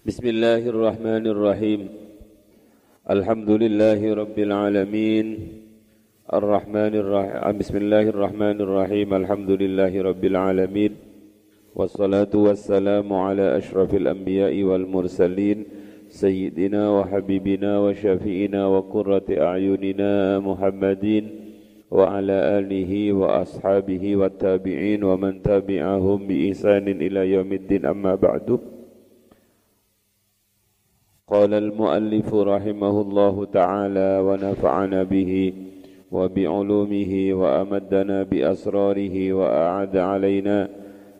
بسم الله الرحمن الرحيم. الحمد لله رب العالمين. الرحمن الرحيم بسم الله الرحمن الرحيم. الحمد لله رب العالمين. والصلاة والسلام على أشرف الأنبياء والمرسلين. سيدنا وحبيبنا وشفيئنا وقرة أعيننا محمدين وعلى آله وأصحابه والتابعين ومن تبعهم بإحسان إلى يوم الدين. أما بعد قال المؤلف رحمه الله تعالى ونفعنا به وبعلومه وأمدنا بأسراره وأعد علينا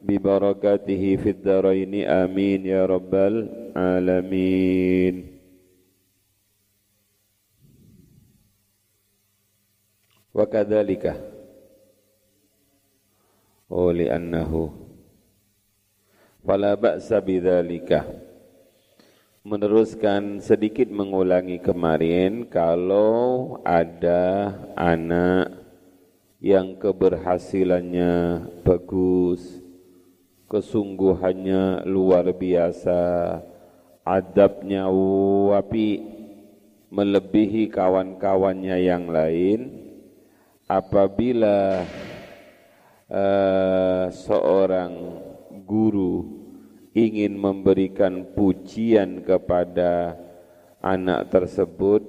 ببركاته في الدارين. آمين يا رب العالمين. وكذلك ولأنه فلا بأس بذلك. Meneruskan sedikit mengulangi kemarin kalau ada anak yang keberhasilannya bagus, kesungguhannya luar biasa, adabnya wapi, melebihi kawan-kawannya yang lain, apabila uh, seorang guru ingin memberikan pujian kepada anak tersebut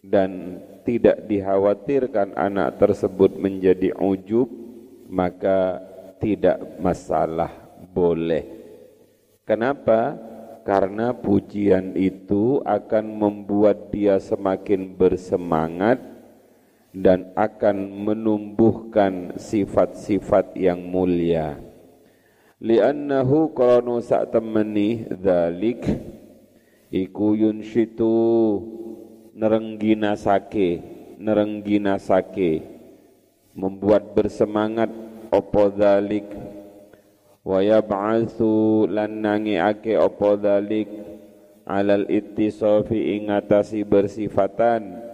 dan tidak dikhawatirkan anak tersebut menjadi ujub maka tidak masalah boleh. Kenapa? Karena pujian itu akan membuat dia semakin bersemangat dan akan menumbuhkan sifat-sifat yang mulia li'annahu qaranu sak temeni dzalik iku yunshitu nerengginasake nerengginasake membuat bersemangat opo dzalik wa yab'atsu lan nangiake opo dzalik alal ittisafi ingatasi bersifatan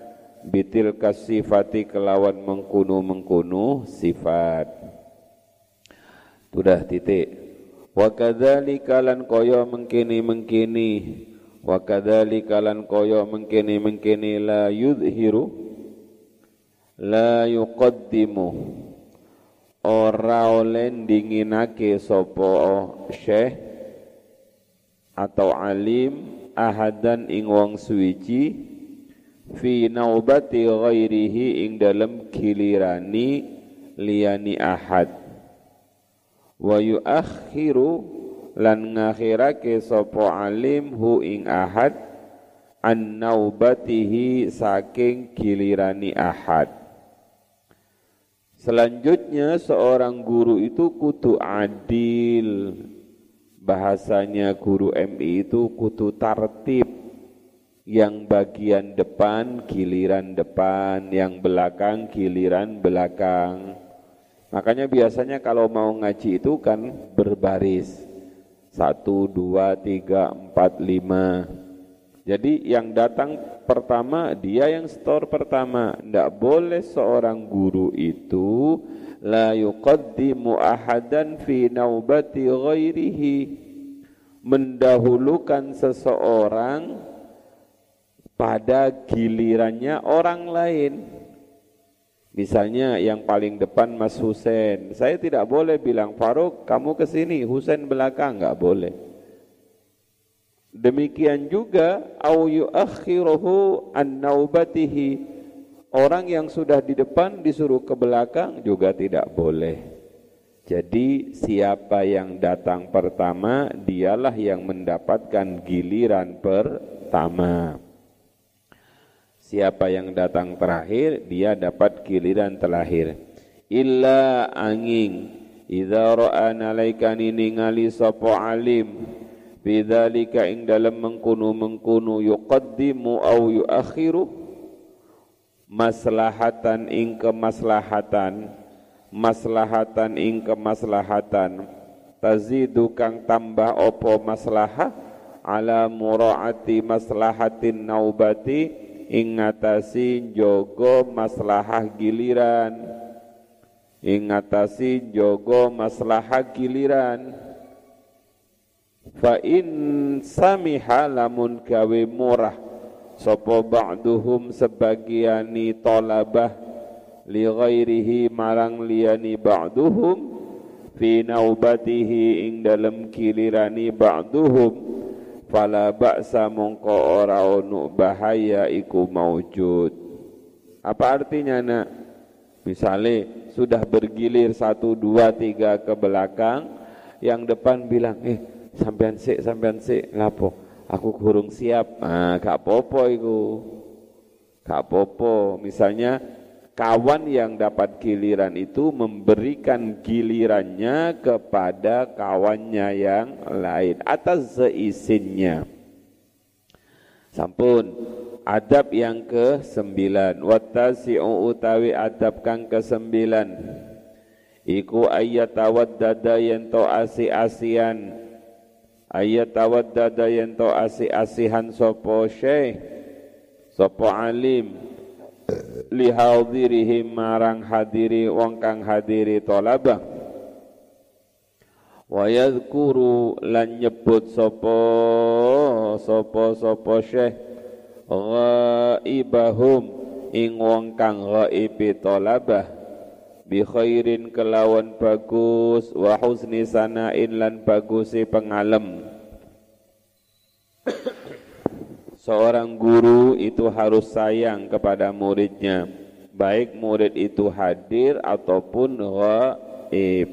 bitil kasifati kelawan mengkunu mengkunu sifat. Sudah titik wa kadzalika lan kaya mengkini-mengkini. Wa kadzalika lan kaya mengkini-mengkini. La yudhiru la yuqaddimu. Ora oleh dinginake sapa syekh atau alim ahadan ing wong suwiji fi naubati ghairihi ing dalam kilirani liyani ahad wa yuakhiru lan ngakhirake sapa alim hu ing ahad an naubatihi saking gilirani ahad. Selanjutnya seorang guru itu kutu adil. Bahasanya guru MI itu kutu tartib. Yang bagian depan giliran depan Yang belakang giliran belakang Makanya biasanya kalau mau ngaji itu kan berbaris. Satu, dua, tiga, empat, lima. Jadi yang datang pertama, dia yang store pertama. Tidak boleh seorang guru itu la yuqaddimu ahadan fi naubati ghairihi. Mendahulukan seseorang pada gilirannya orang lain. Misalnya yang paling depan Mas Husain, saya tidak boleh bilang Faruk kamu ke sini, Husain belakang enggak boleh. Demikian juga au yuakhiruhu an naubatihi. Orang yang sudah di depan disuruh ke belakang juga tidak boleh. Jadi siapa yang datang pertama dialah yang mendapatkan giliran pertama. Siapa yang datang terakhir, dia dapat giliran terakhir. Illa angin, idza ra'a nalaikani ningali sapa alim bidzalika ing dalam mengkunu mengkunu yuqaddimu au yuakhiru maslahatan ing kemaslahatan maslahatan ing kemaslahatan. Tazidu kang tambah opo maslahah? Ala muraati maslahatin naubati ingatasi jogo maslahah giliran. Ingatasi jogo maslahah giliran. Fa in samiha lamun gawe murah. Sapa ba'duhum sebagiani talabah li ghairihi marang liyani ba'duhum. Fi naubatihi ing dalam kilirani ba'duhum fala ba'sa mongko ora ono bahaya iku maujud apa artinya nak? Misalnya sudah bergilir satu dua tiga ke belakang yang depan bilang eh sampean sik sampean sik. Lapo aku kurung siap. Ah gak popo iku. Gak popo misalnya kawan yang dapat giliran itu memberikan gilirannya kepada kawannya yang lain atas seisinnya. Sampun adab yang ke sembilan watasi'u utawi adab kang ke sembilan iku ayat tawaddada yen to asi-asian. Ayat tawaddada yen to asi-asihan sopo syekh sopo alim lihadirihim marang hadiri wong kang hadiri tolabah. Wa yadhkuru lan nyebut sapa sapa sapa syekh ghaibahum ing wong kang ghaibi tolabah. Bi khairin kelawan bagus wa husni sanain lan bagusi pengalem seorang guru itu harus sayang kepada muridnya. Baik murid itu hadir ataupun gaib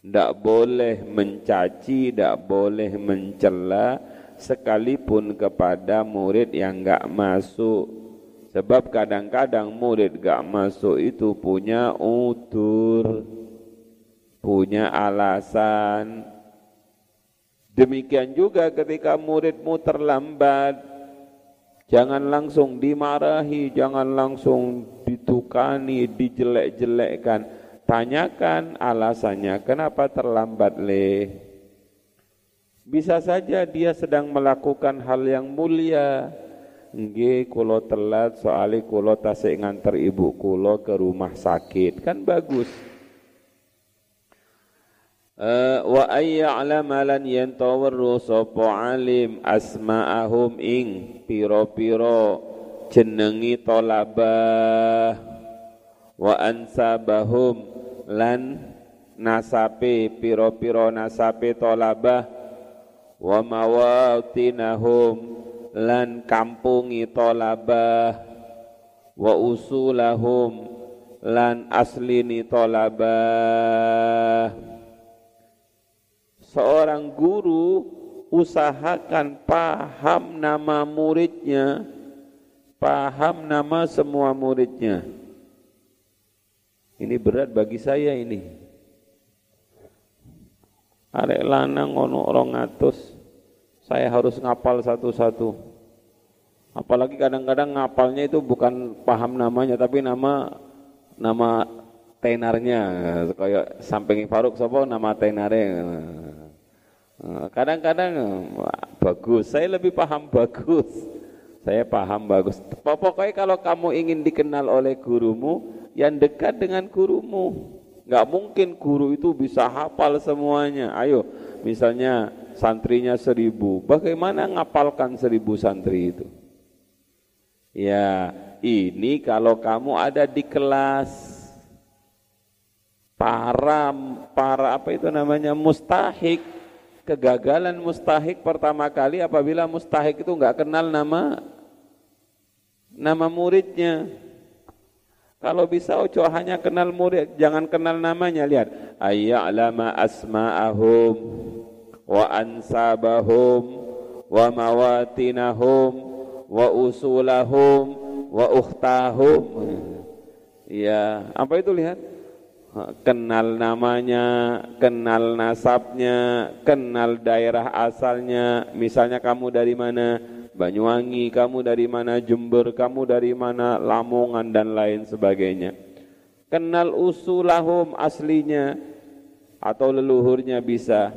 tidak boleh mencaci tidak boleh mencela sekalipun kepada murid yang enggak masuk. Sebab kadang-kadang murid enggak masuk itu punya utur punya alasan Demikian juga ketika muridmu terlambat, jangan langsung dimarahi, jangan langsung ditukani, dijelek-jelekkan. Tanyakan alasannya, kenapa terlambat le? Bisa saja dia sedang melakukan hal yang mulia. Nggih kula telat soalnya kula tasik nganter ibu kula ke rumah sakit. Kan bagus. Eh, wa ayya'lama lan yantawarru sapa alim asma'ahum ing piro-piro jenengi tolabah. Wa ansabahum lan nasape piro-piro nasape tolabah. Wa mawatinahum lan kampungi tolabah. Wa usulahum lan aslini tolabah seorang guru usahakan paham nama muridnya, paham nama semua muridnya. Ini berat bagi saya ini. Arek lanang ono orang ngatus, saya harus ngapal satu-satu. Apalagi kadang-kadang ngapalnya itu bukan paham namanya, tapi nama nama tenarnya. Kayak samping Faruk sapa nama tenarnya. Eh, kadang-kadang bagus, saya lebih paham bagus. Saya paham bagus. Pokoknya kalau kamu ingin dikenal oleh gurumu, yang dekat dengan gurumu. Gak mungkin guru itu bisa hafal semuanya. Ayo, misalnya santrinya seribu, bagaimana ngapalkan seribu santri itu? Ya, ini kalau kamu ada di kelas para para apa itu namanya mustahik kegagalan mustahik pertama kali apabila mustahik itu enggak kenal nama nama muridnya. Kalau bisa ojo hanya kenal murid, jangan kenal namanya. Lihat, ayya'lama asma'ahum wa ansabahum wa mawatinahum wa usulahum wa ukhtahum. Ya, apa itu lihat? Kenal namanya, kenal nasabnya, kenal daerah asalnya. Misalnya kamu dari mana? Banyuwangi, kamu dari mana? Jember, kamu dari mana? Lamongan dan lain sebagainya. Kenal usulahum aslinya atau leluhurnya bisa.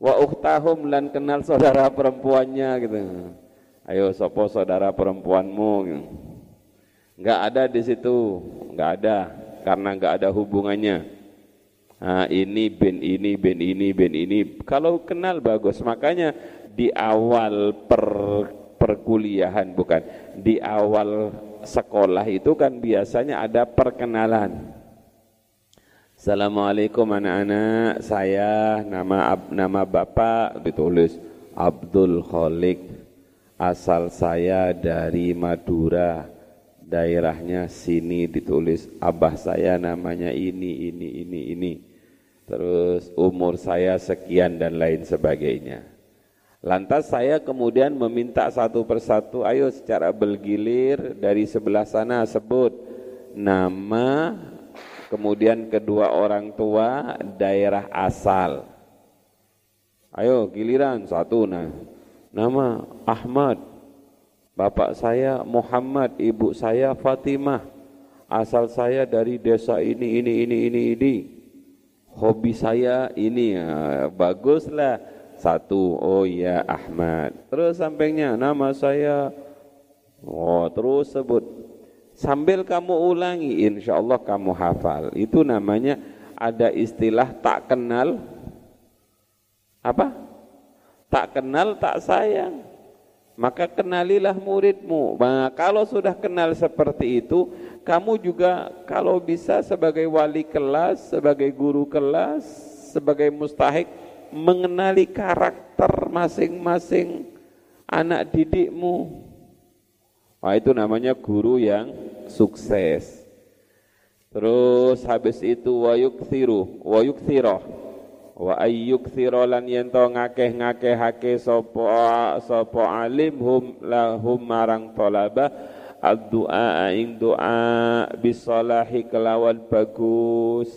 Wa ukhtahum dan kenal saudara perempuannya gitu. Ayo sopo saudara perempuanmu. Enggak ada di situ, enggak ada karena nggak ada hubungannya. Nah, ini bin ini bin ini bin ini. Kalau kenal bagus, makanya di awal per perkuliahan bukan di awal sekolah itu kan biasanya ada perkenalan. Assalamualaikum anak-anak, saya nama nama Bapak ditulis Abdul Kholik. Asal saya dari Madura, daerahnya sini ditulis abah saya namanya ini ini ini ini. Terus umur saya sekian dan lain sebagainya. Lantas saya kemudian meminta satu persatu, ayo secara bergilir dari sebelah sana sebut nama, kemudian kedua orang tua, daerah asal. Ayo giliran satu nah. Nama Ahmad, bapak saya Muhammad, ibu saya Fatimah. Asal saya dari desa ini, ini, ini, ini, ini. Hobi saya ini, ya, baguslah satu, oh iya Ahmad. Terus sampingnya nama saya. Oh, terus sebut. Sambil kamu ulangi, insya Allah kamu hafal. Itu namanya ada istilah tak kenal. Apa? Tak kenal, tak sayang. Maka kenalilah muridmu. Nah, kalau sudah kenal seperti itu, kamu juga kalau bisa sebagai wali kelas, sebagai guru kelas, sebagai mustahik, mengenali karakter masing-masing anak didikmu. Wah itu namanya guru yang sukses. Terus habis itu wa yukthiru wa yukthiroh wa ayyukthiro lan yento ngakeh hake sopo sopo alim hum lahum marang tolaba ad-du'a ing doa bisalahi kelawan bagus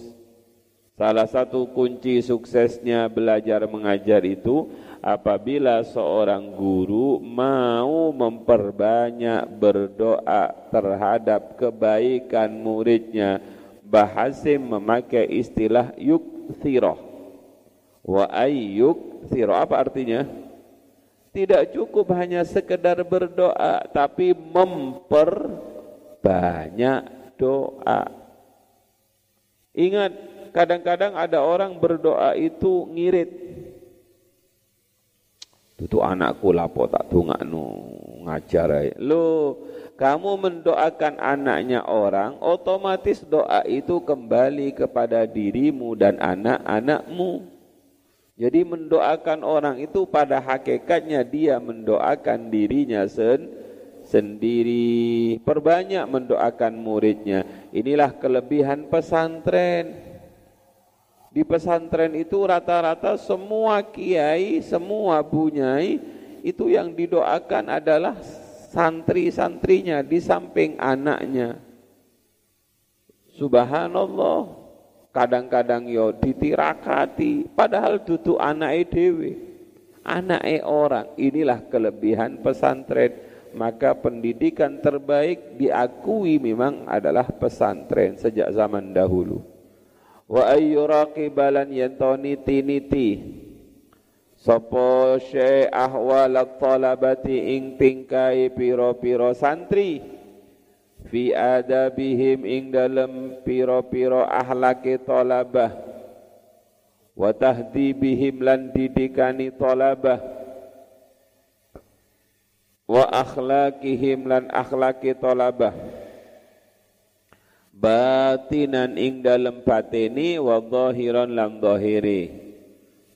Salah satu kunci suksesnya belajar mengajar itu apabila seorang guru mau memperbanyak berdoa terhadap kebaikan muridnya. Bahasim memakai istilah yukthiroh. Wa ayyukthiroh. Apa artinya? Tidak cukup hanya sekedar berdoa, tapi memperbanyak doa. Ingat, kadang-kadang ada orang berdoa itu ngirit. Itu anakku lapo tak nu ngajar Lo kamu mendoakan anaknya orang, otomatis doa itu kembali kepada dirimu dan anak-anakmu. Jadi mendoakan orang itu pada hakikatnya dia mendoakan dirinya sen sendiri. Perbanyak mendoakan muridnya. Inilah kelebihan pesantren. Di pesantren itu rata-rata semua kiai, semua bunyai itu yang didoakan adalah santri-santrinya di samping anaknya. Subhanallah, kadang-kadang yo ditirakati, padahal duduk anak dewe, anak orang. Inilah kelebihan pesantren. Maka pendidikan terbaik diakui memang adalah pesantren sejak zaman dahulu wa ayyuraqibalan yanto niti-niti sapa syai ahwal talabati ing tingkai piro-piro santri fi adabihim ing dalam piro-piro ahlaki talabah wa tahdibihim lan didikani talabah wa akhlakihim lan akhlaki talabah batinan ing dalam batini wa zahiran lan zahiri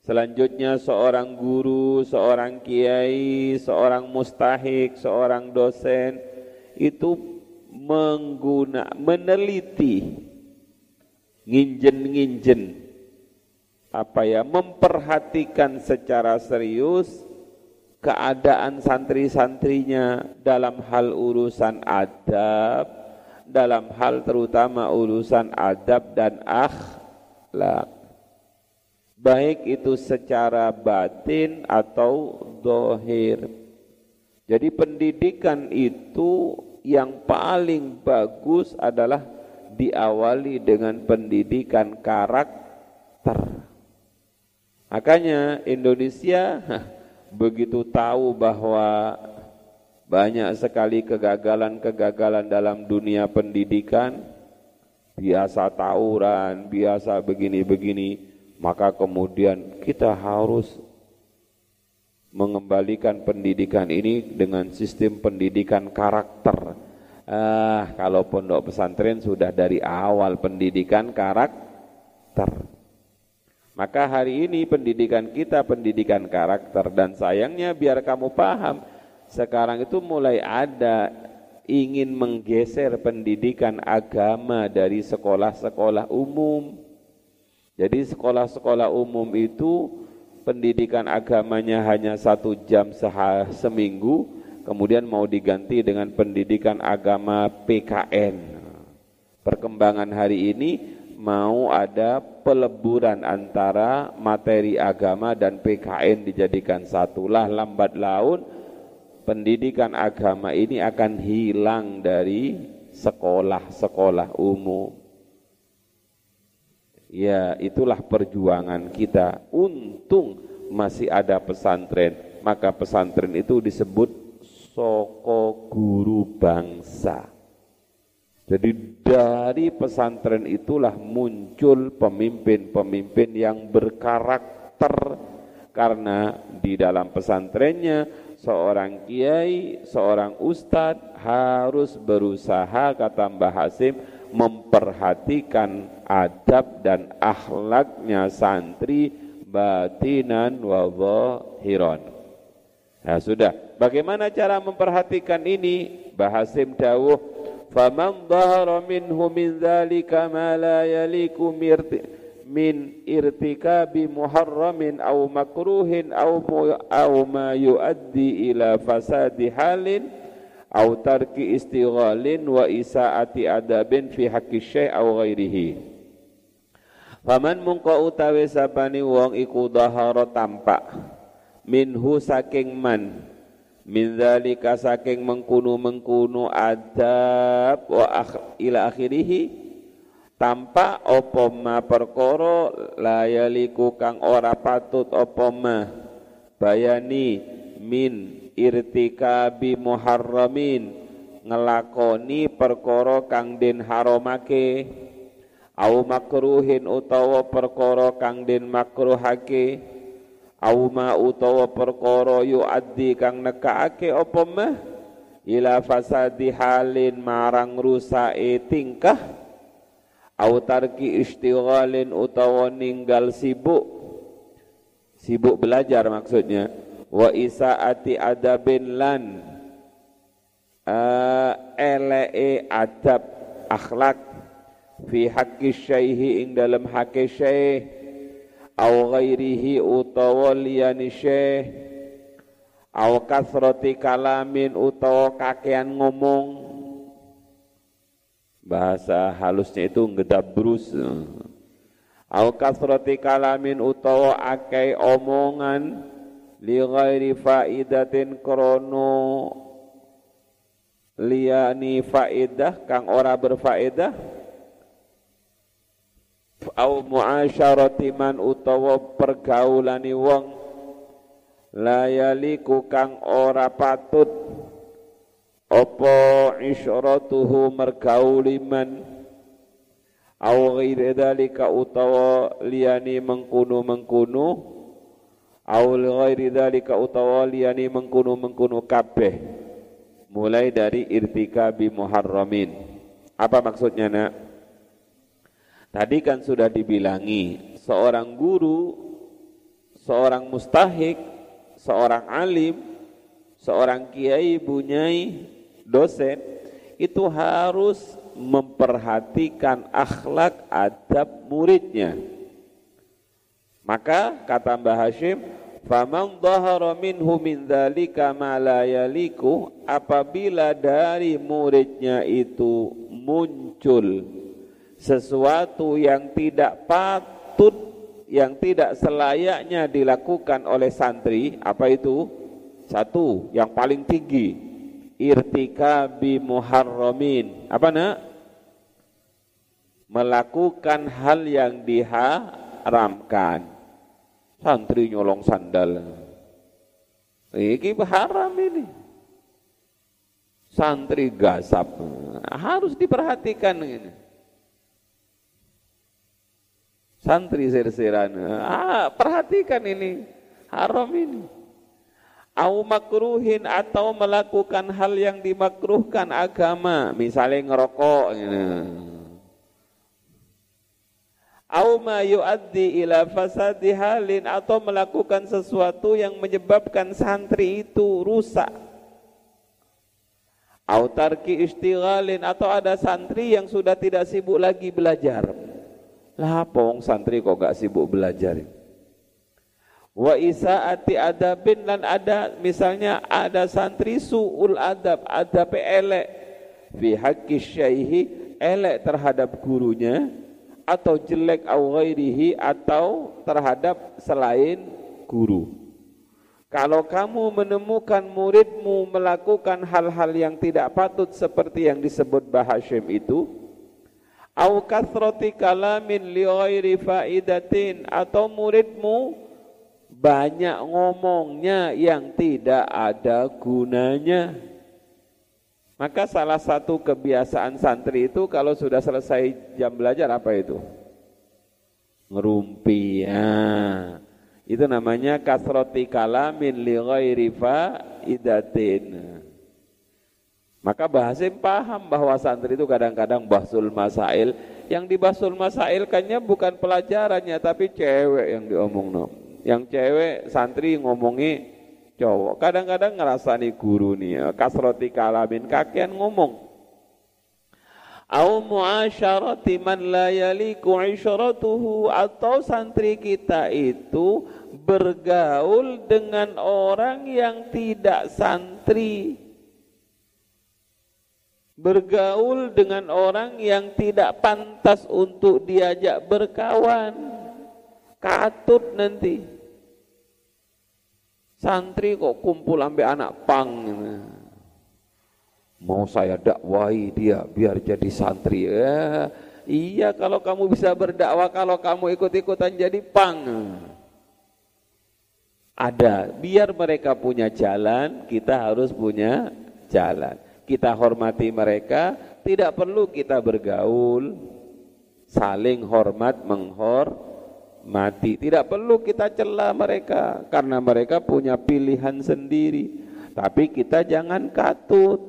Selanjutnya seorang guru, seorang kiai, seorang mustahik, seorang dosen itu mengguna meneliti nginjen-nginjen. Apa ya? Memperhatikan secara serius keadaan santri-santrinya dalam hal urusan adab, dalam hal terutama urusan adab dan akhlak. Baik itu secara batin atau dohir. Jadi pendidikan itu yang paling bagus adalah diawali dengan pendidikan karakter makanya Indonesia begitu tahu bahwa banyak sekali kegagalan-kegagalan dalam dunia pendidikan. biasa tawuran, biasa begini-begini, maka kemudian kita harus mengembalikan pendidikan ini dengan sistem pendidikan karakter. Ah, kalau pondok pesantren sudah dari awal pendidikan karakter. Maka hari ini pendidikan kita pendidikan karakter dan sayangnya biar kamu paham, sekarang itu mulai ada ingin menggeser pendidikan agama dari sekolah-sekolah umum. Jadi sekolah-sekolah umum itu pendidikan agamanya hanya satu jam seminggu, kemudian mau diganti dengan pendidikan agama PKN. Perkembangan hari ini mau ada peleburan antara materi agama dan PKN dijadikan satulah lambat laun pendidikan agama ini akan hilang dari sekolah-sekolah umum. Ya, itulah perjuangan kita. Untung masih ada pesantren, maka pesantren itu disebut soko guru bangsa. Jadi dari pesantren itulah muncul pemimpin-pemimpin yang berkarakter karena di dalam pesantrennya seorang kiai, seorang ustadz harus berusaha kata Mbah Hasim memperhatikan adab dan akhlaknya santri batinan wa zahiran. Nah sudah, bagaimana cara memperhatikan ini? Mbah Hasim dawuh, "Faman dhahara minhu min dzalika ma la yaliku mirti" min irtikabi muharramin aw makruhin aw aw ma yuaddi ila fasadi halin aw tarki istighalin wa isaati adabin fi haqqi syai' aw ghairihi Faman mungko utawi sapani wong iku dhahara tampak minhu saking man min dzalika saking mengkunu-mengkunu adab wa ila akhirih tampak apa ma perkara layaliku kang ora patut apa ma bayani min irtikabi muharramin ngelakoni perkara kang den haramake au makruhin utawa perkara kang den makruhake au ma utawa perkara yuaddi kang nekaake apa ma ila fasadi halin marang rusake tingkah? Au tarki istighalin utawa ninggal sibuk? Sibuk belajar maksudnya. Wa isaati adabin lan uh, elee adab akhlak fi haqqi syaihi ing dalam haqqi syaih au ghairihi utawa liyani syaih au kasrati kalamin utawa kakean ngomong. Bahasa halusnya itu ngedabrus al kasrati kalamin utawa akai omongan li ghairi faidatin krono liyani faidah kang ora berfaedah au muasyarati man utawa pergaulani wong layaliku kang ora patut apa isyaratuhu mergauliman au ghairi dzalika utawa liyani mengkunu-mengkunu au ghairi dzalika utawa liyani mengkunu-mengkunu kabeh mulai dari irtikabi muharramin. Apa maksudnya nak tadi kan sudah dibilangi seorang guru seorang mustahik seorang alim seorang kiai bunyai dosen itu harus memperhatikan akhlak adab muridnya. Maka kata Mbah Hashim, Faman dhahara minhu min dzalika ma la yaliku apabila dari muridnya itu muncul sesuatu yang tidak patut yang tidak selayaknya dilakukan oleh santri apa itu satu yang paling tinggi irtikabi muharramin. Apa nak? Melakukan hal yang diharamkan. Santri nyolong sandal. Ini haram ini. Santri gasap. Harus diperhatikan ini. Santri sir-siran. Ah, perhatikan ini. Haram ini. Au makruhin atau melakukan hal yang dimakruhkan agama. Misalnya ngerokok. Gitu. Au ma yuaddi ila fasadi halin atau melakukan sesuatu yang menyebabkan santri itu rusak. Au tarki istighalin atau ada santri yang sudah tidak sibuk lagi belajar. Lah pong santri kok gak sibuk belajar? Wa isaati adabin dan ada misalnya ada santri suul adab, adab elek fi haqqi syaihi elek terhadap gurunya atau jelek au ghairihi atau terhadap selain guru. Kalau kamu menemukan muridmu melakukan hal-hal yang tidak patut seperti yang disebut Bahashim itu, au kathrati kalamin li ghairi faidatin atau muridmu banyak ngomongnya yang tidak ada gunanya. Maka salah satu kebiasaan santri itu kalau sudah selesai jam belajar apa itu? Ngerumpi. Ya. Itu namanya kasroti kalamin li ghairi faidatin. Maka Bahasim paham bahwa santri itu kadang-kadang bahsul masail. Yang dibahsul masail kannya bukan pelajarannya tapi cewek yang diomong no. Yang cewek santri ngomongi cowok. Kadang-kadang ngerasani guru nih, ya, kasroti kalamin kakean ngomong. Au muasyarati man la atau santri kita itu bergaul dengan orang yang tidak santri. Bergaul dengan orang yang tidak pantas untuk diajak berkawan. Katut nanti. Santri kok kumpul sampai anak pang. Mau saya dakwai dia biar jadi santri. Eh, iya kalau kamu bisa berdakwah, kalau kamu ikut-ikutan jadi pang. Ada, biar mereka punya jalan, kita harus punya jalan. Kita hormati mereka, tidak perlu kita bergaul, saling hormat menghor mati. Tidak perlu kita celah mereka karena mereka punya pilihan sendiri. Tapi kita jangan katut.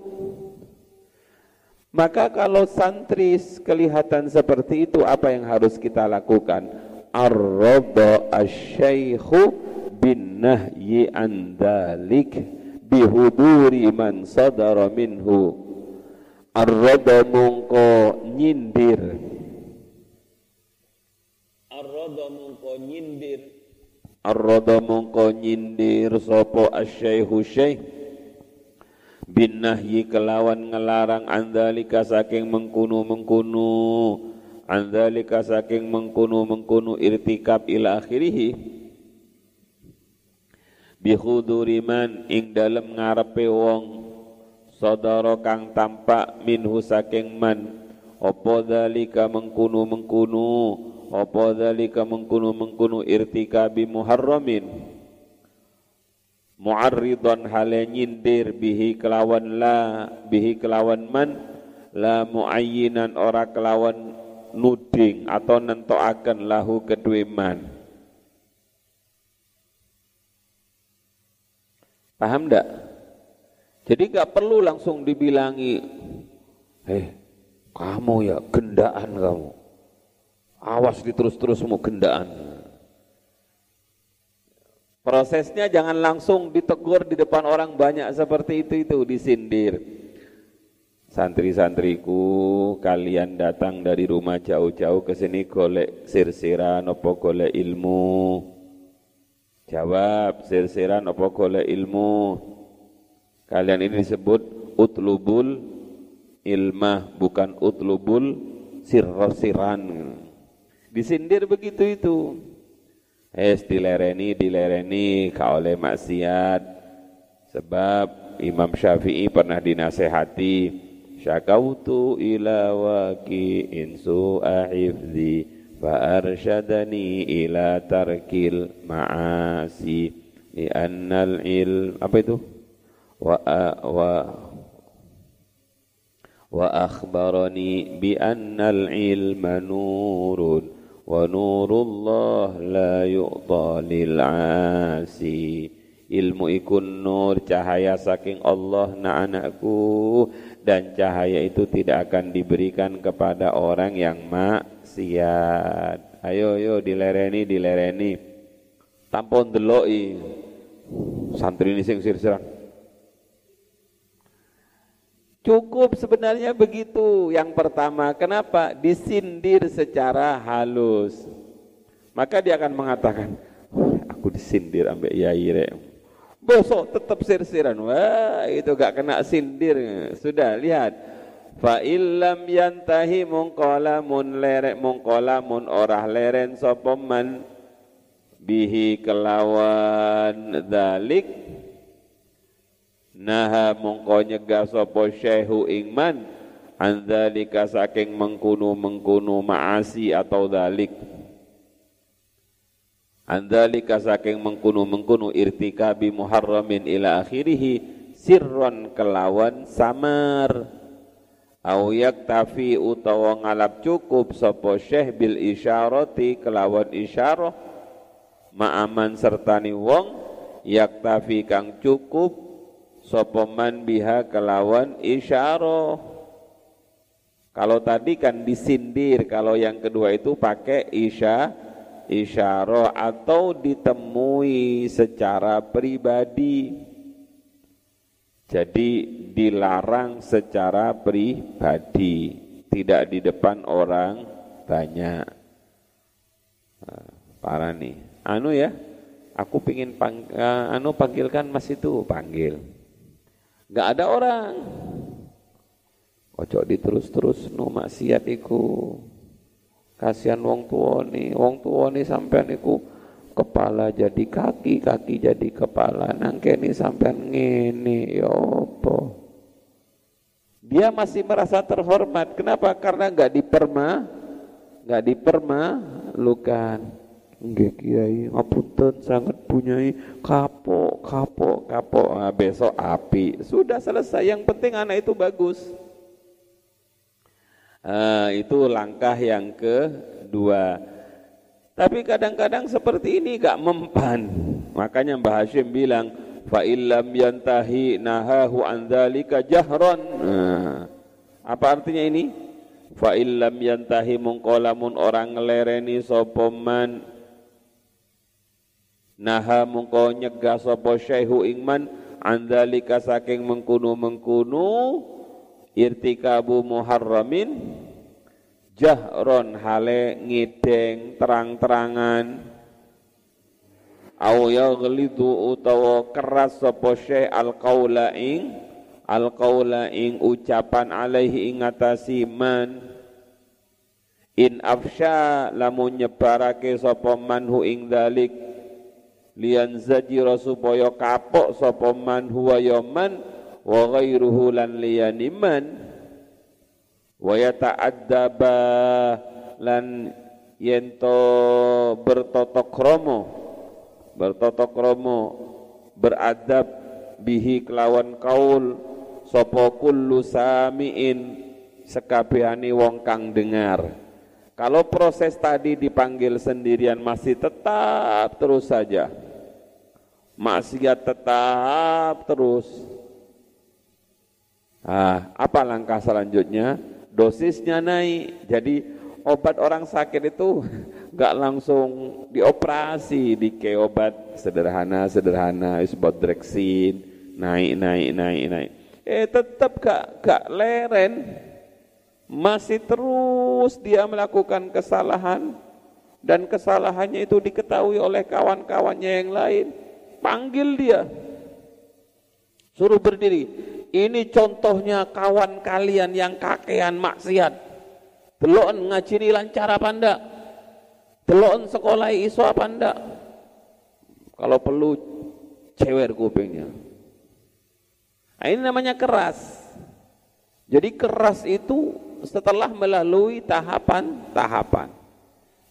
Maka kalau santri kelihatan seperti itu apa yang harus kita lakukan? Ar-rada asy-syaikhu bin nahyi an dzalik bihuduri man sadara minhu. Ar-rada mungko nyindir. Ar-rada mongko nyindir. Ar-rada mongko nyindir sapa asy-syaikhu syaikh bin nahyi kelawan ngelarang andalika saking mengkunu-mengkunu. Andalika saking mengkunu-mengkunu irtikab ila akhirih bihuduri man ing dalem ngarepe wong. Sadara kang tampak minhu saking man. Apa dalika mengkunu-mengkunu? Apa dzalika mengkunu mengkunu irtikabi muharramin? Mu'arridan hale nyindir bihi kelawan la bihi kelawan man. La muayyinan ora kelawan nuding atau nentokaken lahu kedue man paham ndak jadi gak perlu langsung dibilangi eh kamu ya gendaan kamu Awas diterus-terus mau gendaan. Prosesnya jangan langsung ditegur di depan orang banyak seperti itu itu disindir. Santri-santriku, kalian datang dari rumah jauh-jauh ke sini golek sirsiran apa golek ilmu? Jawab, sirsiran apa golek ilmu? Kalian ini disebut utlubul ilmah bukan utlubul sirrosiran. Disindir begitu itu. Es dilereni, dilereni, kau oleh maksiat. Sebab Imam Syafi'i pernah dinasehati, syakautu ila waqi'in su'a hifzi ila tarkil ma'asi li annal ilm apa itu? Wa wa wa akhbarani bi annal ilma nurun wa nurullah la asi ilmu ikun nur cahaya saking Allah na anakku. Dan cahaya itu tidak akan diberikan kepada orang yang maksiat ayo yo dilereni dilereni tampon deloi santri ini sing sir-siran Cukup sebenarnya begitu. Yang pertama, kenapa? Disindir secara halus. Maka dia akan mengatakan, aku disindir ambek yai rek. Bosok tetap sir-siran. Wah, itu gak kena sindir. Sudah, lihat. Fa illam yantahi mungkola mun lerek mungkola mun orah leren sopoman bihi kelawan. Dalik. Naha mongko nyegah sapa syekhu ingman an dzalika saking mengkunu mengkunu maasi atau dalik. An dzalika saking mengkunu mengkunu irtikabi muharramin ila akhirih sirron kelawan samar au yaktafi utawa ngalap cukup sapa syekh bil isyarati kelawan isyarah ma'aman sertani wong yaktafi kang cukup sopoman biha kelawan isyaro kalau tadi kan disindir kalau yang kedua itu pakai isya isyaro atau ditemui secara pribadi jadi dilarang secara pribadi tidak di depan orang banyak nah, parah nih anu ya aku pingin pang, uh, anu panggilkan mas itu panggil Enggak ada orang. Ojo diterus-terus no maksiat iku. Kasihan wong tua nih, wong tua nih sampean kepala jadi kaki, kaki jadi kepala. Nangkeni sampean ngene, ya apa? Dia masih merasa terhormat. Kenapa? Karena enggak diperma, enggak diperma lukan. Nggih Kiai, ngapunten sangat punyai kapok, kapok, kapok. Nah, besok api. Sudah selesai. Yang penting anak itu bagus. Nah, itu langkah yang kedua. Tapi kadang-kadang seperti ini gak mempan. Makanya Mbah Hashim bilang, fa illam yantahi nahahu an dzalika jahron. Nah, apa artinya ini? Fa illam yantahi mungkolamun orang ngelereni sopoman naha mungko nyegah sapa syaihu ingman andalika saking mengkunu-mengkunu irtikabu muharramin jahron hale ngideng terang-terangan. Au yaghlidu utawa keras sapa syekh alqaula ing alqaula ing ucapan alaihi ing atasi man. In afsha lamun nyebarake sapa manhu ing dalik lian zajira supaya kapok sapa man huwa yaman wa ghairuhu lan liyaniman wa yata'addaba lan yento bertotok romo bertotok romo beradab bihi kelawan kaul sapa kullu samiin sekabehane wong kang dengar kalau proses tadi dipanggil sendirian masih tetap terus saja maksiat tetap terus. Ah, apa langkah selanjutnya? Dosisnya naik. Jadi obat orang sakit itu nggak langsung dioperasi, dike obat sederhana-sederhana, isbot dreksin, naik, naik, naik, naik. Eh tetap gak, gak leren. Masih terus dia melakukan kesalahan dan kesalahannya itu diketahui oleh kawan-kawannya yang lain panggil dia. Suruh berdiri. Ini contohnya kawan kalian yang kakean maksiat. Delon ngaji ini lancar apa enggak? Delon sekolah iso apa enggak? Kalau perlu cewer kupingnya. Nah, ini namanya keras. Jadi keras itu setelah melalui tahapan-tahapan.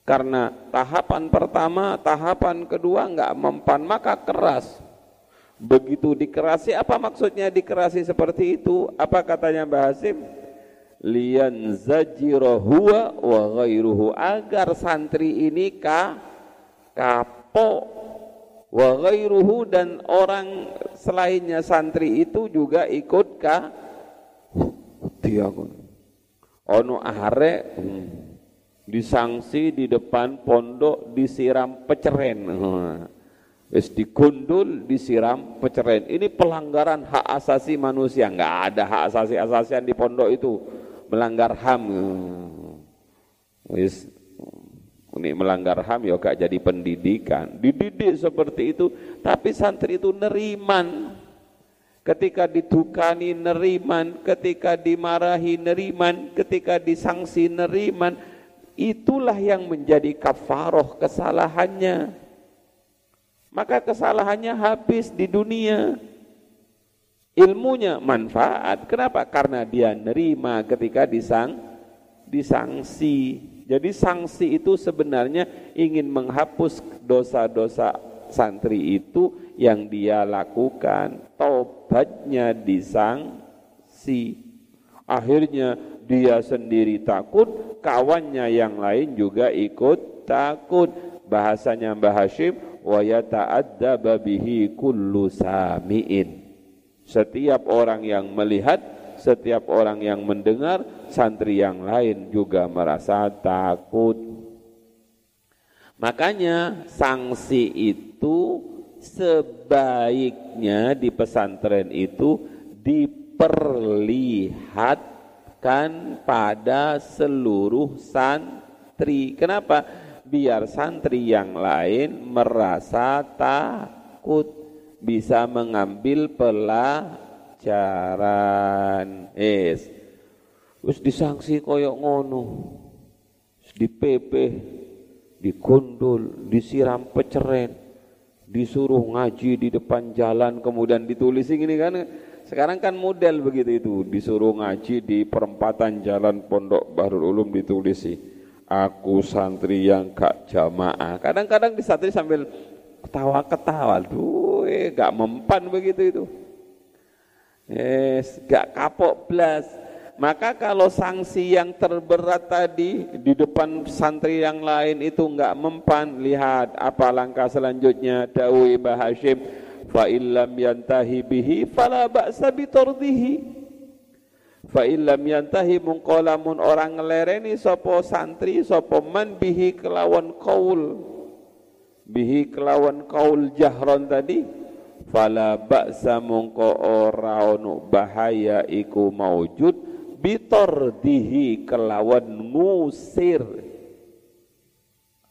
Karena tahapan pertama, tahapan kedua enggak mempan, maka keras. Begitu dikerasi, apa maksudnya dikerasi seperti itu? Apa katanya Mbah Hasim? lian zajira huwa wa ghairuhu agar santri ini ka kapok wa ghairuhu dan orang selainnya santri itu juga ikut ka dia ono are hmm, disangsi di depan pondok disiram peceren Wis digundul, disiram, peceren. Ini pelanggaran hak asasi manusia. Enggak ada hak asasi asasian di pondok itu melanggar HAM. Wis ini melanggar HAM ya gak jadi pendidikan. Dididik seperti itu, tapi santri itu neriman. Ketika ditukani neriman, ketika dimarahi neriman, ketika disangsi neriman, itulah yang menjadi kafaroh kesalahannya maka kesalahannya habis di dunia. Ilmunya manfaat. Kenapa? Karena dia nerima ketika disang disangsi. Jadi sanksi itu sebenarnya ingin menghapus dosa-dosa santri itu yang dia lakukan. Tobatnya disangsi. Akhirnya dia sendiri takut, kawannya yang lain juga ikut takut. Bahasanya Mbah Hashim, wa yata'addaba bihi kullu sami'in. Setiap orang yang melihat, setiap orang yang mendengar, santri yang lain juga merasa takut. Makanya sanksi itu sebaiknya di pesantren itu diperlihatkan pada seluruh santri. Kenapa? Biar santri yang lain merasa takut bisa mengambil pelajaran. Es. Wis disangsi koyok ngono. Di PP, dikundul, disiram peceren, disuruh ngaji di depan jalan kemudian ditulis ini kan sekarang kan model begitu itu disuruh ngaji di perempatan jalan Pondok Bahrul Ulum ditulisi aku santri yang gak jamaah. Kadang-kadang di santri sambil ketawa-ketawa, duh, eh, gak mempan begitu itu. Yes, gak kapok belas. Maka kalau sanksi yang terberat tadi di depan santri yang lain itu enggak mempan, lihat apa langkah selanjutnya. Dawi Bahashim, fa illam yantahi bihi fala ba'sa Fa illam yantahi mungkolamun orang ngelereni sopo santri sopo man bihi kelawan kaul bihi kelawan kaul jahron tadi fala ba'sa mungko ora ono bahaya iku maujud bitordihi kelawan ngusir.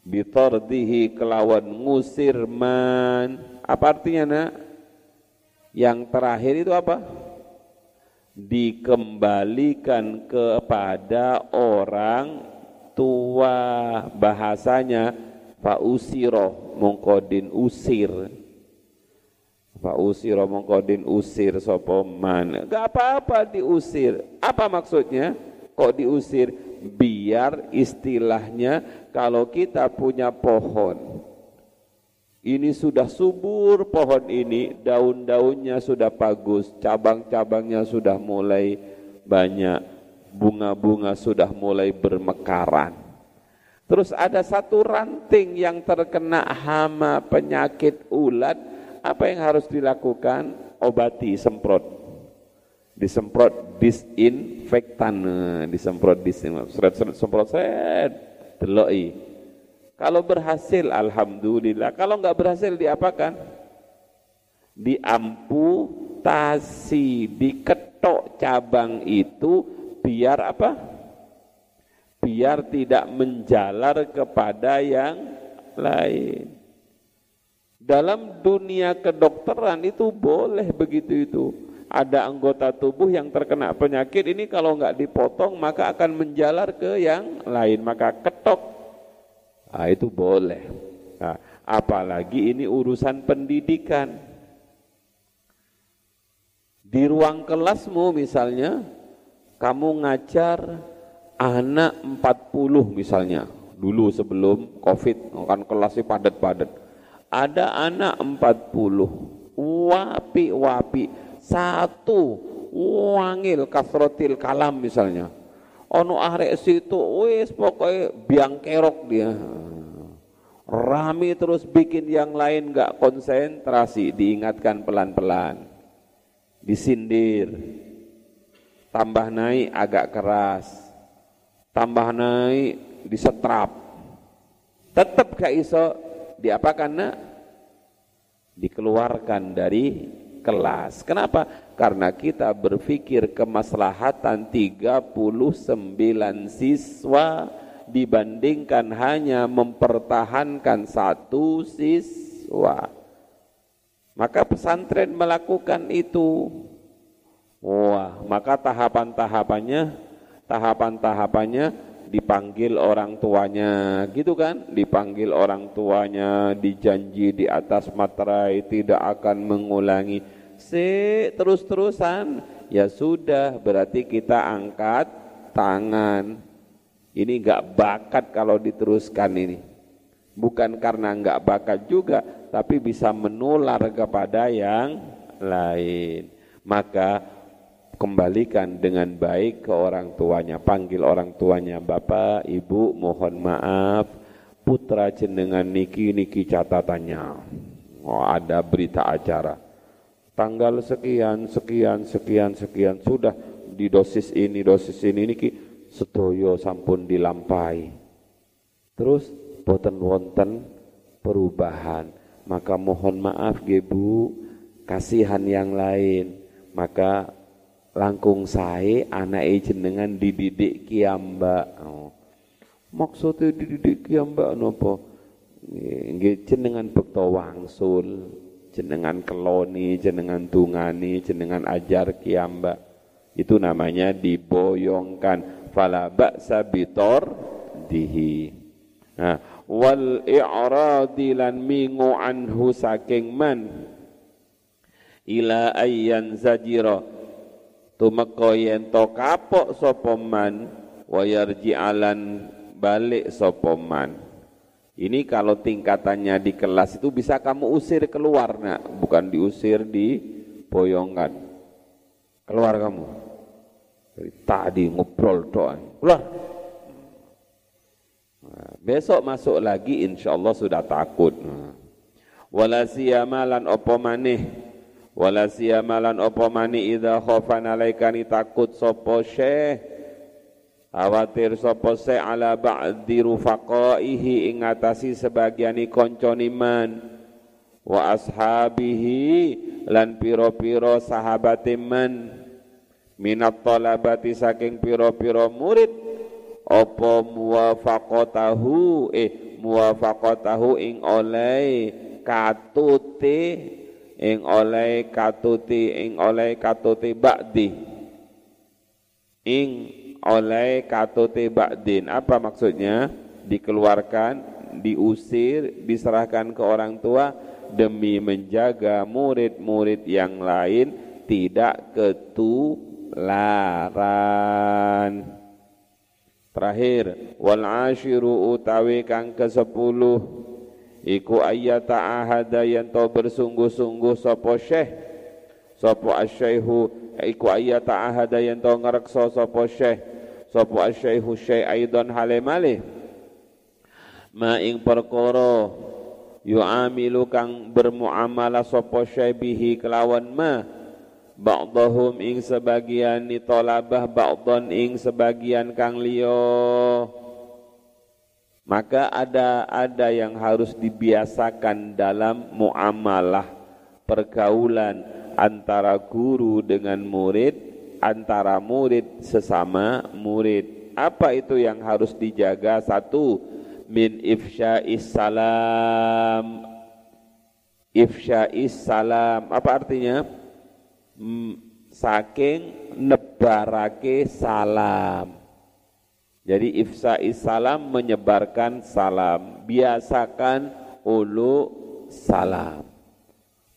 Bitordihi kelawan ngusir man. Apa artinya nak? Yang terakhir itu apa dikembalikan kepada orang tua. Bahasanya fa usiro mongkodin usir. Fa usiro mongkodin usir sopoman gak apa-apa diusir. Apa maksudnya? Kok diusir? Biar istilahnya kalau kita punya pohon ini sudah subur pohon ini, daun-daunnya sudah bagus, cabang-cabangnya sudah mulai banyak, bunga-bunga sudah mulai bermekaran. Terus ada satu ranting yang terkena hama penyakit ulat, apa yang harus dilakukan? Obati, semprot. Disemprot disinfektan, disemprot disinfektan, semprot set, deloi kalau berhasil alhamdulillah, kalau nggak berhasil diapakan? Diamputasi, diketok cabang itu biar apa? Biar tidak menjalar kepada yang lain. Dalam dunia kedokteran itu boleh begitu itu. Ada anggota tubuh yang terkena penyakit ini kalau nggak dipotong maka akan menjalar ke yang lain. Maka ketok Nah, itu boleh. Nah, apalagi ini urusan pendidikan. Di ruang kelasmu misalnya, kamu ngajar anak 40 misalnya, dulu sebelum covid, kan kelasnya padat-padat. Ada anak 40, wapi-wapi, satu wangil kasrotil kalam misalnya. Ono arek situ wis pokoknya biang kerok dia. Rame terus bikin yang lain gak konsentrasi diingatkan pelan-pelan. Disindir. Tambah naik agak keras. Tambah naik disetrap. Tetap gak iso diapakan nak? Dikeluarkan dari kelas. Kenapa? Karena kita berpikir kemaslahatan 39 siswa dibandingkan hanya mempertahankan satu siswa. Maka pesantren melakukan itu. Wah, maka tahapan-tahapannya tahapan-tahapannya dipanggil orang tuanya gitu kan dipanggil orang tuanya dijanji di atas materai tidak akan mengulangi si terus-terusan. Ya sudah berarti kita angkat tangan. Ini enggak bakat kalau diteruskan ini. Bukan karena enggak bakat juga tapi bisa menular kepada yang lain. Maka kembalikan dengan baik ke orang tuanya. Panggil orang tuanya bapak ibu mohon maaf. Putra jenengan niki niki catatannya. Oh, ada berita acara tanggal sekian sekian sekian sekian. Sudah di dosis ini dosis ini. Niki sedoyo sampun dilampai terus boten wonten perubahan. Maka mohon maaf gebu kasihan yang lain. Maka langkung sae anake jenengan dididik kiamba oh. maksudnya dididik kiamba napa? Nggih jenengan bekto wangsul jenengan keloni jenengan tungani jenengan ajar kiamba itu namanya diboyongkan. Fala ba'sa bitor dihi nah wal i'radi lan mingu anhu saking man. Ila ayyan zajira. Tumeka yen to kapok sapa man wayarji alan balik sapa man ini kalau tingkatannya di kelas itu bisa kamu usir keluar nak. Bukan diusir di boyongan keluar kamu. Dari tadi ngobrol doang. Keluar nah, besok masuk lagi insya Allah sudah takut. Nah. wala siyamalan opo maneh? Wala siyamalan apa mani idza khafa nalaikani takut sapa syekh awatir sapa syekh ala ba'di rufaqaihi ing atasi sebagiani kanca wa ashabihi lan piro-piro sahabat iman. Minat talabati saking piro-piro murid. Apa muwafaqatahu? Eh muwafaqatahu ing oleh katute ing oleh katuti ing oleh katuti ba'di. Ing oleh katuti ba'din. Apa maksudnya? Dikeluarkan diusir diserahkan ke orang tua demi menjaga murid-murid yang lain tidak ketularan. Terakhir wal ashiru utawi kang ke sepuluh iku ayyata ahada yang to bersungguh-sungguh sapa syekh. Sapa asyaihu iku ayyata ahada yang to ngrekso sapa syekh sapa asyaihu syekh aidan halimale ma ing perkara yu'amilu kang bermuamalah sapa syekh bihi kelawan ma ba'dahum ing sebagian ni talabah ba'dan ing sebagian kang liya. Maka ada ada yang harus dibiasakan dalam muamalah pergaulan antara guru dengan murid, antara murid sesama murid. Apa itu yang harus dijaga? Satu, min ifsya'is salam. Ifsya'is salam. Apa artinya? Saking nebarake salam jadi ifsa salam menyebarkan salam. Biasakan ulu salam.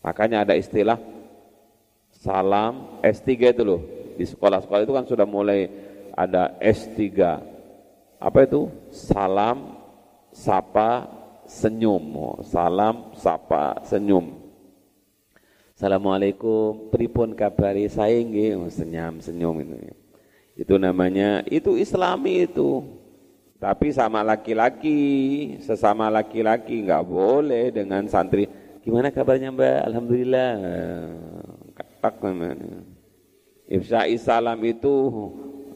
Makanya ada istilah salam S3 itu loh. Di sekolah-sekolah itu kan sudah mulai ada S3. Apa itu? Salam, sapa, senyum. Oh, salam, sapa, senyum. Assalamualaikum, pripun kabari saya oh, senyum, senyum itu. Itu namanya, itu islami itu. Tapi sama laki-laki, sesama laki-laki nggak boleh dengan santri. Gimana kabarnya mbak? Alhamdulillah. Ketak namanya. Ifsa'i salam itu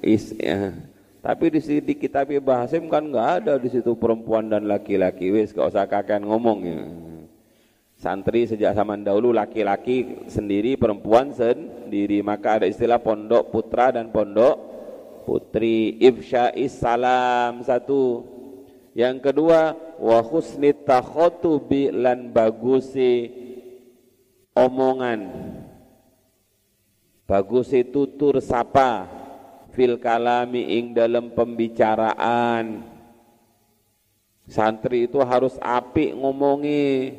is, ya. Tapi di sini kitab Bahasim kan nggak ada di situ perempuan dan laki-laki. Wis gak usah kakek ngomong ya. Santri sejak zaman dahulu laki-laki sendiri, perempuan sendiri. Maka ada istilah pondok putra dan pondok putri. Ifsya'is salam satu. Yang kedua, wa husni takhutubi lan bagusi omongan. Bagusi tutur sapa fil kalami ing dalam pembicaraan. Santri itu harus api ngomongi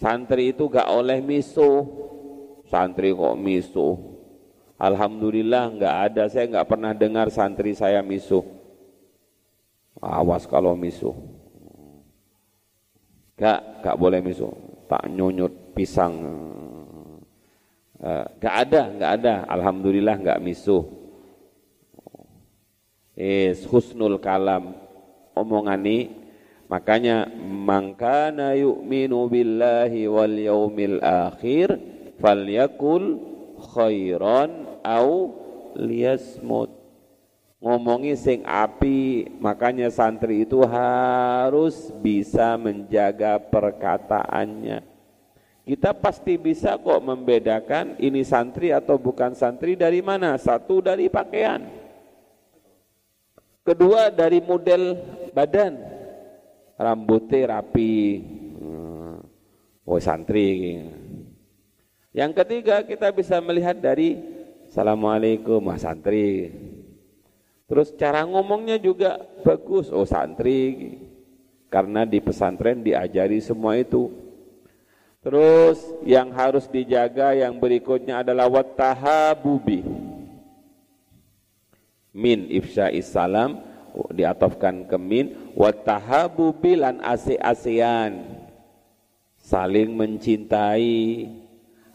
Santri itu gak oleh misuh. Santri kok misuh. Alhamdulillah gak ada, saya gak pernah dengar santri saya misuh. Awas kalau misuh. Gak, gak boleh misuh. Tak nyonyot pisang. Uh, gak ada, gak ada. Alhamdulillah gak misuh. Is husnul kalam. Omongan ini Makanya mangkana yu'minu billahi wal yaumil akhir falyakul khairan au liyasmut. Ngomongi sing api, makanya santri itu harus bisa menjaga perkataannya. Kita pasti bisa kok membedakan ini santri atau bukan santri dari mana? Satu dari pakaian. Kedua dari model badan. Rambutnya rapi. Hmm. oh santri. Yang ketiga kita bisa melihat dari Assalamualaikum mas santri. Terus cara ngomongnya juga bagus. Oh santri. Karena di pesantren diajari semua itu terus yang harus dijaga yang berikutnya adalah wattahabubi. Min ifsya salam diatofkan ke min. Watahabu bilan ase-asean saling mencintai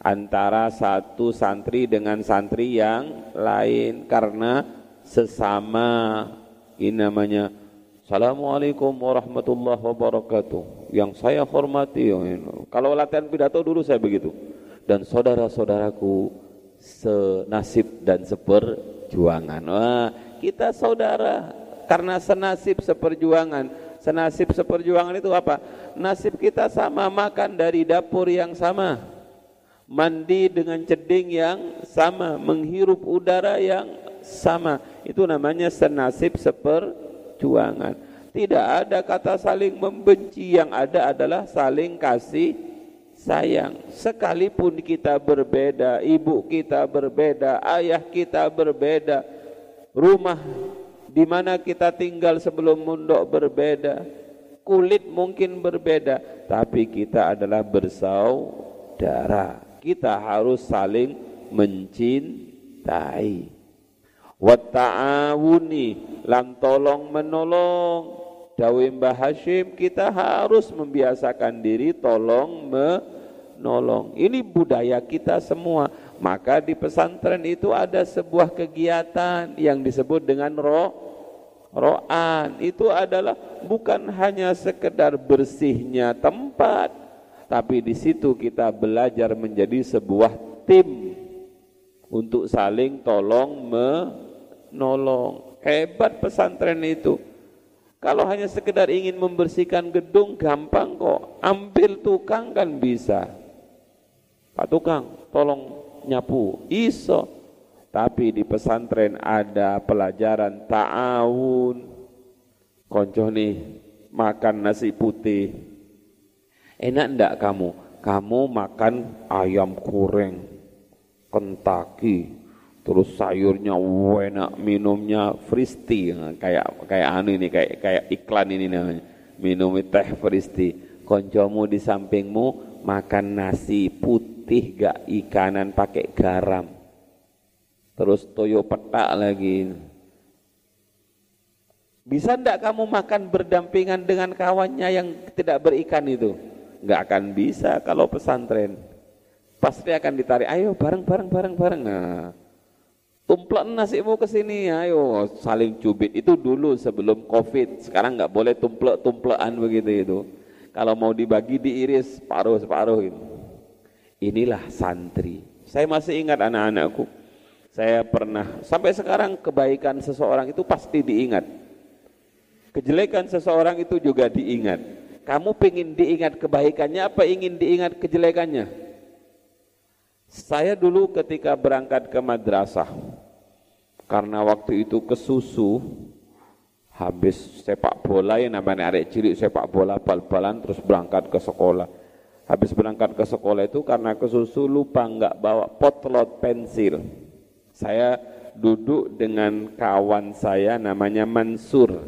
antara satu santri dengan santri yang lain. Karena sesama. Ini namanya Assalamualaikum warahmatullahi wabarakatuh yang saya hormati kalau latihan pidato dulu saya begitu dan saudara-saudaraku senasib dan seperjuangan wah kita saudara karena senasib seperjuangan. Senasib seperjuangan itu apa? Nasib kita sama, makan dari dapur yang sama. Mandi dengan ceding yang sama, menghirup udara yang sama. Itu namanya senasib seperjuangan. Tidak ada kata saling membenci, yang ada adalah saling kasih sayang. Sekalipun kita berbeda, ibu kita berbeda, ayah kita berbeda, rumah di mana kita tinggal sebelum mundok berbeda, kulit mungkin berbeda, tapi kita adalah bersaudara. Kita harus saling mencintai. Wa ta'awuni lan tolong menolong. Dawi Mbah Hashim kita harus membiasakan diri tolong menolong. Ini budaya kita semua maka di pesantren itu ada sebuah kegiatan yang disebut dengan roh ro'an. Itu adalah bukan hanya sekedar bersihnya tempat, tapi di situ kita belajar menjadi sebuah tim untuk saling tolong menolong. Hebat pesantren itu. Kalau hanya sekedar ingin membersihkan gedung gampang kok. Ambil tukang kan bisa. Pak tukang, tolong nyapu. Iso. Tapi di pesantren ada pelajaran ta'awun. Konco nih makan nasi putih. Enak ndak kamu? Kamu makan ayam goreng. Kentaki terus sayurnya enak minumnya fristi. Kayak kayak anu ini kayak kayak iklan ini namanya. Minum teh fristi. Koncomu di sampingmu makan nasi putih gak ikanan pakai garam. Terus toyo petak lagi. Bisa ndak kamu makan berdampingan dengan kawannya yang tidak berikan itu? Nggak akan bisa kalau pesantren. Pasti akan ditarik ayo bareng bareng bareng bareng. Nah tumplek nasimu ke sini, ayo saling cubit. Itu dulu sebelum Covid. Sekarang nggak boleh tumplek-tumplekan begitu itu. Kalau mau dibagi diiris separuh-separuh itu. Inilah santri. Saya masih ingat anak-anakku. Saya pernah sampai sekarang kebaikan seseorang itu pasti diingat. Kejelekan seseorang itu juga diingat. Kamu pengen diingat kebaikannya apa ingin diingat kejelekannya? Saya dulu ketika berangkat ke madrasah, karena waktu itu kesusu, habis sepak bola yang namanya arek cilik sepak bola bal-balan terus berangkat ke sekolah. Habis berangkat ke sekolah itu karena kesusu lupa nggak bawa potlot pensil. Saya duduk dengan kawan saya namanya Mansur.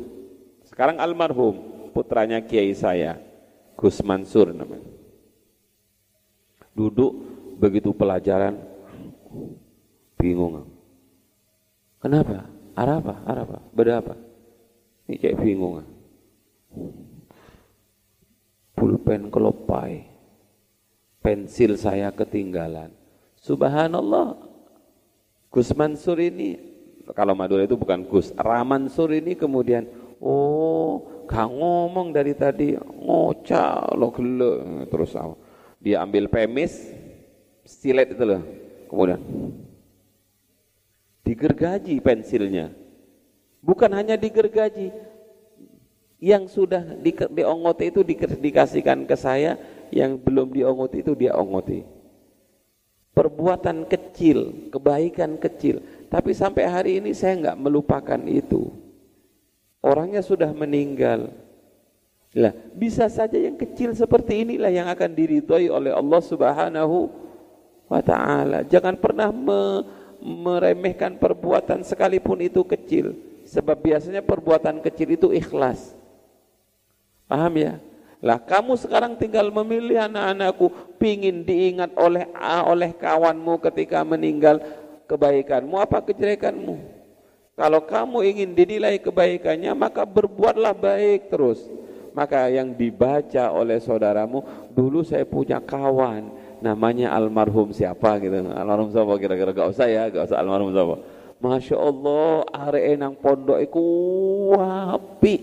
Sekarang almarhum, putranya kiai saya, Gus Mansur namanya. Duduk begitu pelajaran bingung. Kenapa? Arah apa? Arah apa? Beda apa? Ini kayak bingung. Pulpen kelopai. Pensil saya ketinggalan. Subhanallah. Gus Mansur ini, kalau Madura itu bukan Gus, Ramansur ini kemudian, oh, gak ngomong dari tadi, ngocah lo gelo. Terus dia ambil pemis, stilet itu loh. Kemudian digergaji pensilnya. Bukan hanya digergaji, yang sudah di, diongoti itu di, dikasihkan ke saya, yang belum diongoti itu dia ongoti. Perbuatan kecil, kebaikan kecil, tapi sampai hari ini saya nggak melupakan itu. Orangnya sudah meninggal. Lah, bisa saja yang kecil seperti inilah yang akan diridhoi oleh Allah Subhanahu wa taala. Jangan pernah me, meremehkan perbuatan sekalipun itu kecil. Sebab biasanya perbuatan kecil itu ikhlas. Paham ya? Lah kamu sekarang tinggal memilih anak-anakku pingin diingat oleh oleh kawanmu ketika meninggal kebaikanmu apa kejelekanmu. Kalau kamu ingin dinilai kebaikannya maka berbuatlah baik terus. Maka yang dibaca oleh saudaramu, dulu saya punya kawan, namanya almarhum siapa gitu. Almarhum siapa? Kira-kira gak usah ya gak usah almarhum siapa. Masya Allah are nang pondok iku wapi.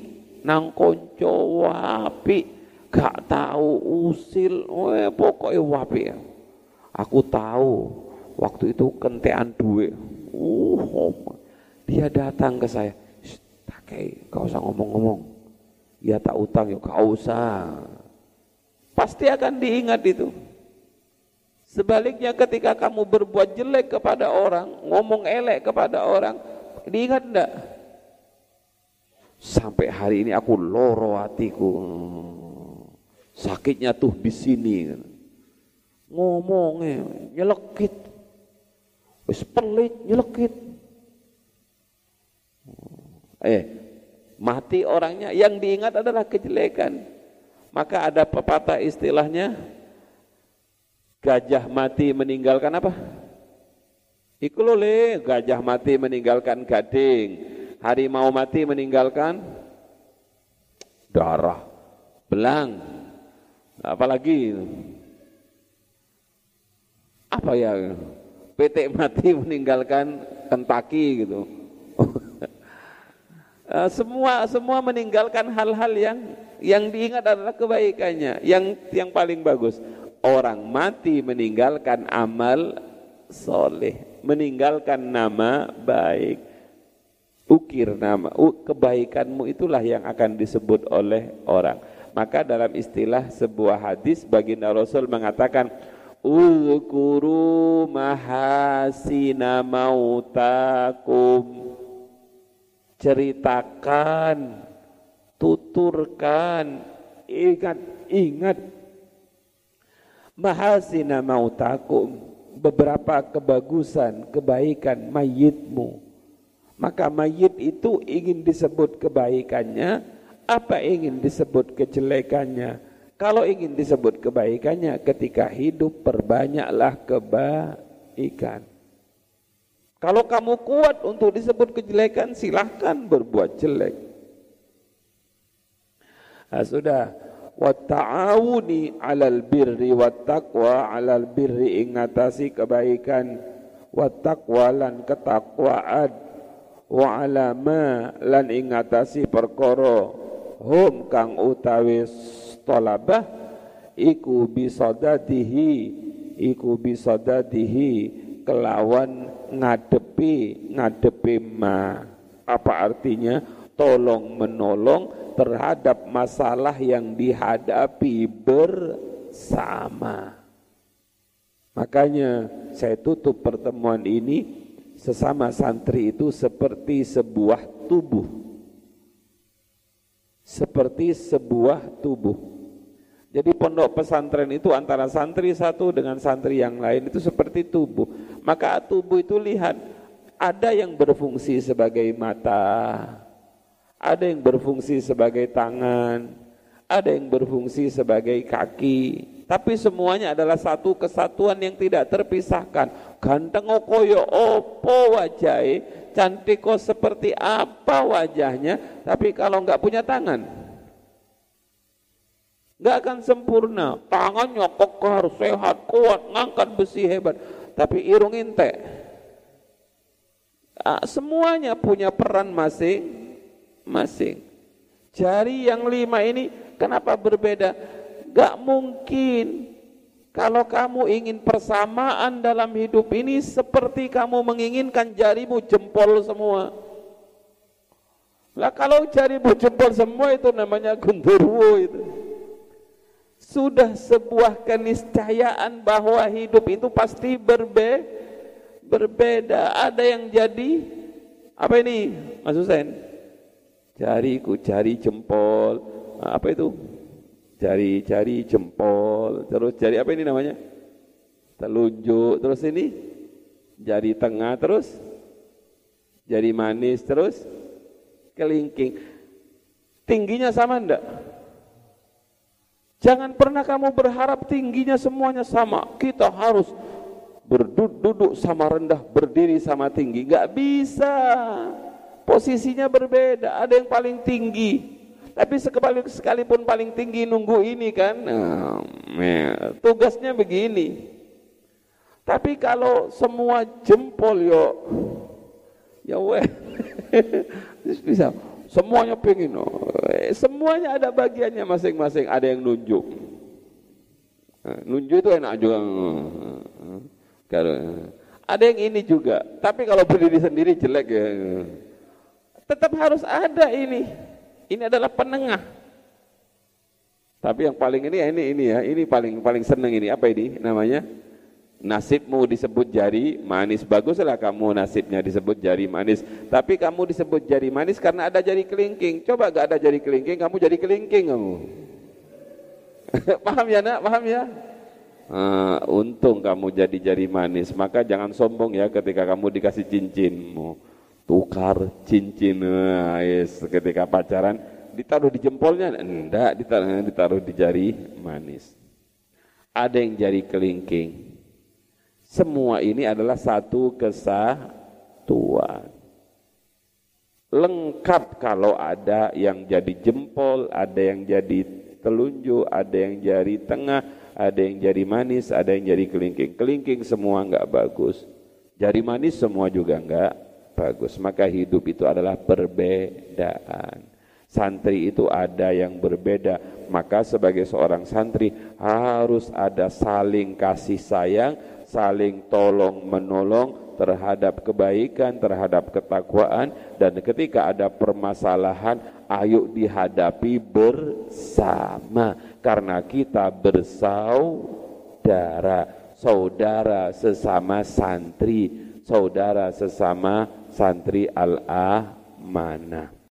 Nang konco wapi. Gak tahu usil. Eh, pokoknya wapi ya. Aku tahu waktu itu kentean duit. Uh oh, dia datang ke saya. Tak kau usah ngomong-ngomong. Ya tak utang ya kau usah. Pasti akan diingat itu Sebaliknya ketika kamu berbuat jelek kepada orang, ngomong elek kepada orang, diingat enggak? Sampai hari ini aku loro hatiku. Sakitnya tuh di sini. Ngomongnya nyelekit. Wis pelit nyelekit. Eh, mati orangnya yang diingat adalah kejelekan. Maka ada pepatah istilahnya Gajah mati meninggalkan apa? Iku le, gajah mati meninggalkan gading. Harimau mati meninggalkan darah, belang. Apalagi apa ya? PT mati meninggalkan kentaki gitu. Eh, semua semua meninggalkan hal-hal yang yang diingat adalah kebaikannya, yang yang paling bagus orang mati meninggalkan amal soleh, meninggalkan nama baik. Ukir nama, kebaikanmu itulah yang akan disebut oleh orang. Maka dalam istilah sebuah hadis baginda Rasul mengatakan Uzkuru mahasina mautakum Ceritakan Tuturkan Ingat Ingat mahasina mautakum beberapa kebagusan, kebaikan mayitmu. Maka mayit itu ingin disebut kebaikannya, apa ingin disebut kejelekannya? Kalau ingin disebut kebaikannya ketika hidup perbanyaklah kebaikan. Kalau kamu kuat untuk disebut kejelekan silahkan berbuat jelek. Nah, sudah wa ta'awuni 'alal birri wat taqwa 'alal birri ingatasi kebaikan. Wa taqwa lan ketakwaan. Wa alama lan ingatasi perkara. Hum kang utawi talabah iku bisadatihi iku bisadatihi kelawan ngadepi ngadepi ma. Apa artinya? Tolong menolong terhadap masalah yang dihadapi bersama. Makanya saya tutup pertemuan ini sesama santri itu seperti sebuah tubuh. Seperti sebuah tubuh. Jadi pondok pesantren itu antara santri satu dengan santri yang lain itu seperti tubuh. Maka tubuh itu lihat, ada yang berfungsi sebagai mata, ada yang berfungsi sebagai tangan, ada yang berfungsi sebagai kaki. Tapi semuanya adalah satu kesatuan yang tidak terpisahkan. Ganteng koyo opo wajahnya, cantik kok seperti apa wajahnya, tapi kalau nggak punya tangan, nggak akan sempurna. Tangannya kokoh, sehat, kuat, ngangkat besi hebat. Tapi irung inte. Ah, semuanya punya peran masing-masing. Jari yang lima ini kenapa berbeda? Gak mungkin kalau kamu ingin persamaan dalam hidup ini seperti kamu menginginkan jarimu jempol semua. Lah kalau jarimu jempol semua itu namanya gundurwo itu sudah sebuah keniscayaan bahwa hidup itu pasti berbe berbeda. Ada yang jadi apa ini Mas Husain? Jariku jari jempol. Apa itu? Jari-jari jempol. Terus jari apa ini namanya? Telunjuk. Terus ini jari tengah terus jari manis terus kelingking. Tingginya sama enggak? Jangan pernah kamu berharap tingginya semuanya sama. Kita harus berduduk sama rendah, berdiri sama tinggi. Gak bisa. Posisinya berbeda. Ada yang paling tinggi. Tapi sekalipun paling tinggi nunggu ini kan. Tugasnya begini. Tapi kalau semua jempol yo, ya weh, bisa Semuanya pengen. Oh, eh, semuanya ada bagiannya masing-masing. Ada yang nunjuk. Nah, nunjuk itu enak juga. Kalau ada yang ini juga. Tapi kalau berdiri sendiri jelek ya. Tetap harus ada ini. Ini adalah penengah. Tapi yang paling ini ini ini ya. Ini paling paling seneng ini. Apa ini namanya? nasibmu disebut jari manis baguslah kamu nasibnya disebut jari manis tapi kamu disebut jari manis karena ada jari kelingking coba gak ada jari kelingking kamu jadi kelingking kamu paham ya nak paham ya uh, untung kamu jadi jari manis maka jangan sombong ya ketika kamu dikasih cincinmu tukar cincin uh, yes, ketika pacaran ditaruh di jempolnya enggak ditaruh, ditaruh di jari manis ada yang jari kelingking semua ini adalah satu kesatuan. Lengkap kalau ada yang jadi jempol, ada yang jadi telunjuk, ada yang jadi tengah, ada yang jadi manis, ada yang jadi kelingking. Kelingking semua enggak bagus. Jari manis semua juga enggak bagus. Maka hidup itu adalah perbedaan. Santri itu ada yang berbeda. Maka sebagai seorang santri harus ada saling kasih sayang, saling tolong menolong terhadap kebaikan, terhadap ketakwaan dan ketika ada permasalahan ayo dihadapi bersama karena kita bersaudara, saudara sesama santri, saudara sesama santri al-amanah.